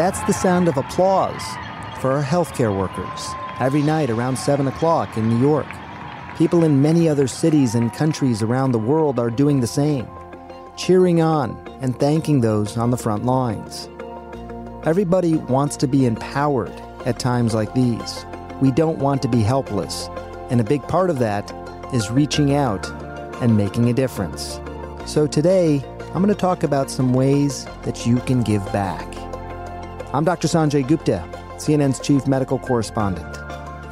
That's the sound of applause for our healthcare workers every night around 7 o'clock in New York. People in many other cities and countries around the world are doing the same, cheering on and thanking those on the front lines. Everybody wants to be empowered at times like these. We don't want to be helpless, and a big part of that is reaching out and making a difference. So today, I'm going to talk about some ways that you can give back. I'm Dr. Sanjay Gupta, CNN's chief medical correspondent,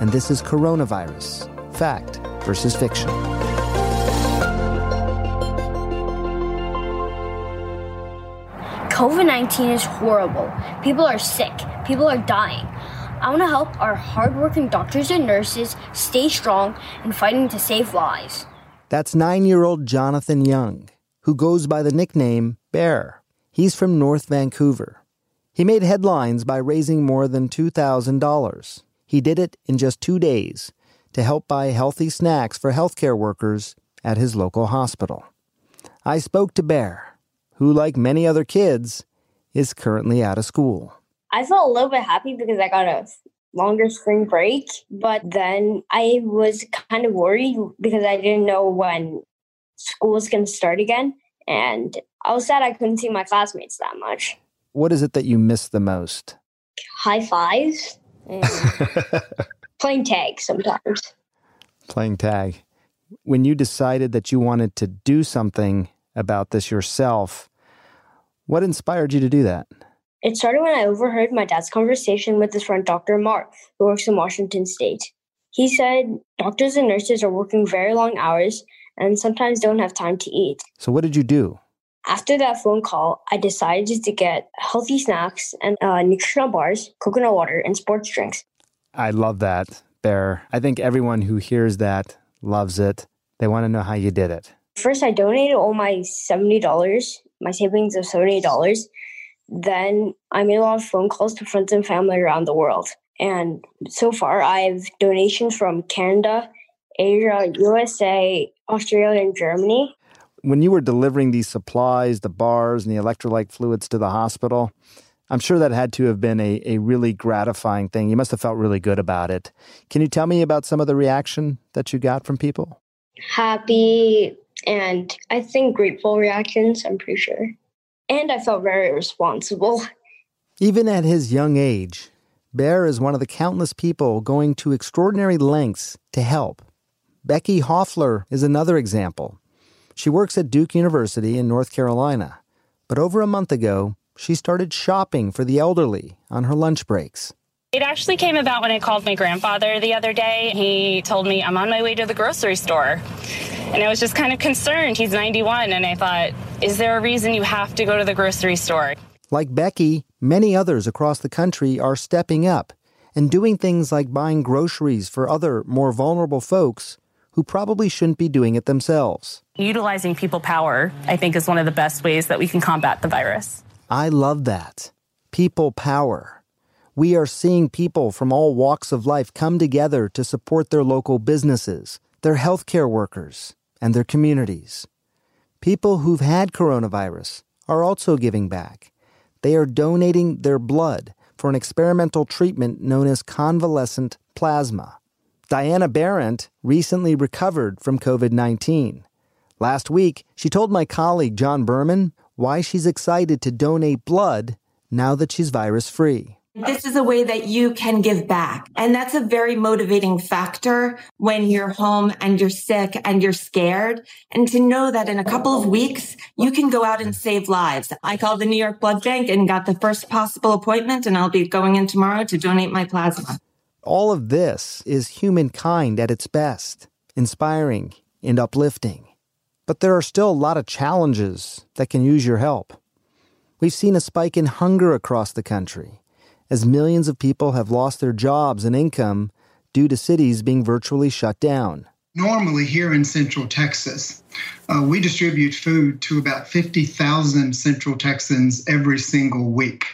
and this is Coronavirus Fact versus Fiction. COVID 19 is horrible. People are sick, people are dying. I want to help our hardworking doctors and nurses stay strong and fighting to save lives. That's nine year old Jonathan Young, who goes by the nickname Bear. He's from North Vancouver. He made headlines by raising more than $2,000. He did it in just two days to help buy healthy snacks for healthcare workers at his local hospital. I spoke to Bear, who, like many other kids, is currently out of school. I felt a little bit happy because I got a longer spring break, but then I was kind of worried because I didn't know when school was going to start again. And I was sad I couldn't see my classmates that much what is it that you miss the most? High fives. playing tag sometimes. Playing tag. When you decided that you wanted to do something about this yourself, what inspired you to do that? It started when I overheard my dad's conversation with his friend Dr. Mark, who works in Washington State. He said doctors and nurses are working very long hours and sometimes don't have time to eat. So, what did you do? After that phone call, I decided to get healthy snacks and uh, nutritional bars, coconut water, and sports drinks. I love that, Bear. I think everyone who hears that loves it. They want to know how you did it. First, I donated all my $70, my savings of $70. Then I made a lot of phone calls to friends and family around the world. And so far, I have donations from Canada, Asia, USA, Australia, and Germany when you were delivering these supplies, the bars and the electrolyte fluids to the hospital, I'm sure that had to have been a, a really gratifying thing. You must have felt really good about it. Can you tell me about some of the reaction that you got from people? Happy and I think grateful reactions, I'm pretty sure. And I felt very responsible. Even at his young age, Bear is one of the countless people going to extraordinary lengths to help. Becky Hoffler is another example. She works at Duke University in North Carolina. But over a month ago, she started shopping for the elderly on her lunch breaks. It actually came about when I called my grandfather the other day. He told me I'm on my way to the grocery store. And I was just kind of concerned. He's 91. And I thought, is there a reason you have to go to the grocery store? Like Becky, many others across the country are stepping up and doing things like buying groceries for other, more vulnerable folks who probably shouldn't be doing it themselves. Utilizing people power, I think, is one of the best ways that we can combat the virus. I love that. People power. We are seeing people from all walks of life come together to support their local businesses, their healthcare workers, and their communities. People who've had coronavirus are also giving back. They are donating their blood for an experimental treatment known as convalescent plasma. Diana Berrent recently recovered from COVID 19. Last week, she told my colleague John Berman why she's excited to donate blood now that she's virus free. This is a way that you can give back. And that's a very motivating factor when you're home and you're sick and you're scared. And to know that in a couple of weeks, you can go out and save lives. I called the New York Blood Bank and got the first possible appointment, and I'll be going in tomorrow to donate my plasma. All of this is humankind at its best, inspiring and uplifting. But there are still a lot of challenges that can use your help. We've seen a spike in hunger across the country as millions of people have lost their jobs and income due to cities being virtually shut down. Normally, here in Central Texas, uh, we distribute food to about 50,000 Central Texans every single week.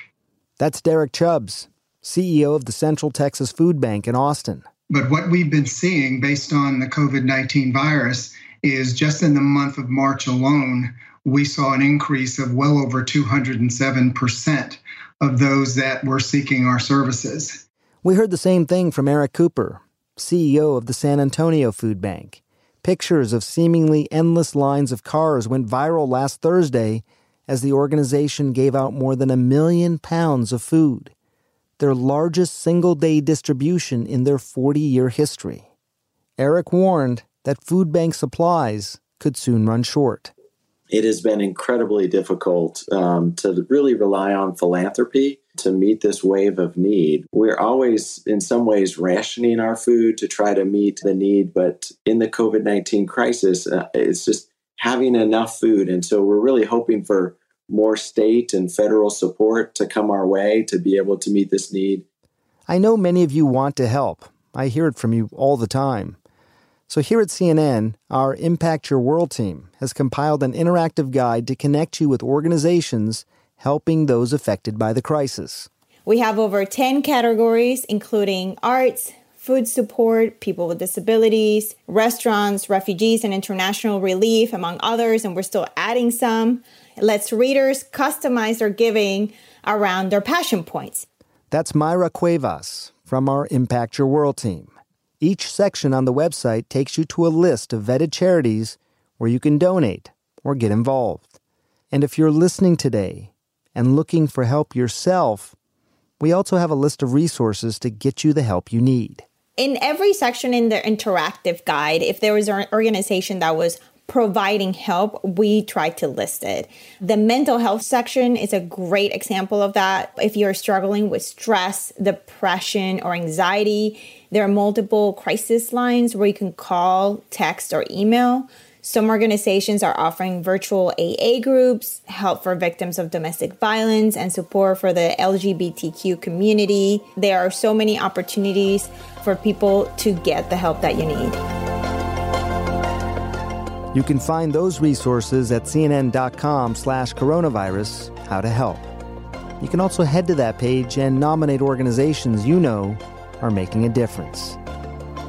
That's Derrick Chubbs, CEO of the Central Texas Food Bank in Austin. But what we've been seeing based on the COVID 19 virus is just in the month of March alone, we saw an increase of well over 207% of those that were seeking our services. We heard the same thing from Eric Cooper, CEO of the San Antonio Food Bank. Pictures of seemingly endless lines of cars went viral last Thursday as the organization gave out more than a million pounds of food, their largest single day distribution in their 40 year history. Eric warned that food bank supplies could soon run short. It has been incredibly difficult um, to really rely on philanthropy to meet this wave of need. We're always, in some ways, rationing our food to try to meet the need, but in the COVID 19 crisis, uh, it's just having enough food. And so we're really hoping for more state and federal support to come our way to be able to meet this need. I know many of you want to help. I hear it from you all the time. So, here at CNN, our Impact Your World team has compiled an interactive guide to connect you with organizations helping those affected by the crisis. We have over 10 categories, including arts, food support, people with disabilities, restaurants, refugees, and international relief, among others, and we're still adding some. It lets readers customize their giving around their passion points. That's Myra Cuevas from our Impact Your World team. Each section on the website takes you to a list of vetted charities where you can donate or get involved. And if you're listening today and looking for help yourself, we also have a list of resources to get you the help you need. In every section in the interactive guide, if there was an organization that was providing help, we try to list it. The mental health section is a great example of that. If you're struggling with stress, depression, or anxiety, there are multiple crisis lines where you can call, text, or email. Some organizations are offering virtual AA groups, help for victims of domestic violence, and support for the LGBTQ community. There are so many opportunities for people to get the help that you need. You can find those resources at cnn.com slash coronavirus, how to help. You can also head to that page and nominate organizations you know are making a difference.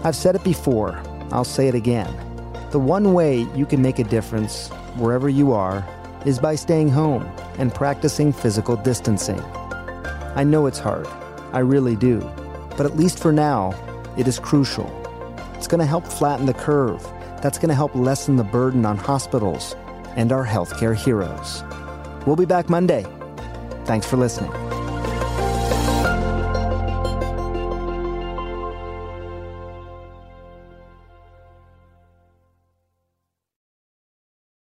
I've said it before, I'll say it again. The one way you can make a difference, wherever you are, is by staying home and practicing physical distancing. I know it's hard, I really do, but at least for now, it is crucial. It's going to help flatten the curve that's going to help lessen the burden on hospitals and our healthcare heroes. We'll be back Monday. Thanks for listening.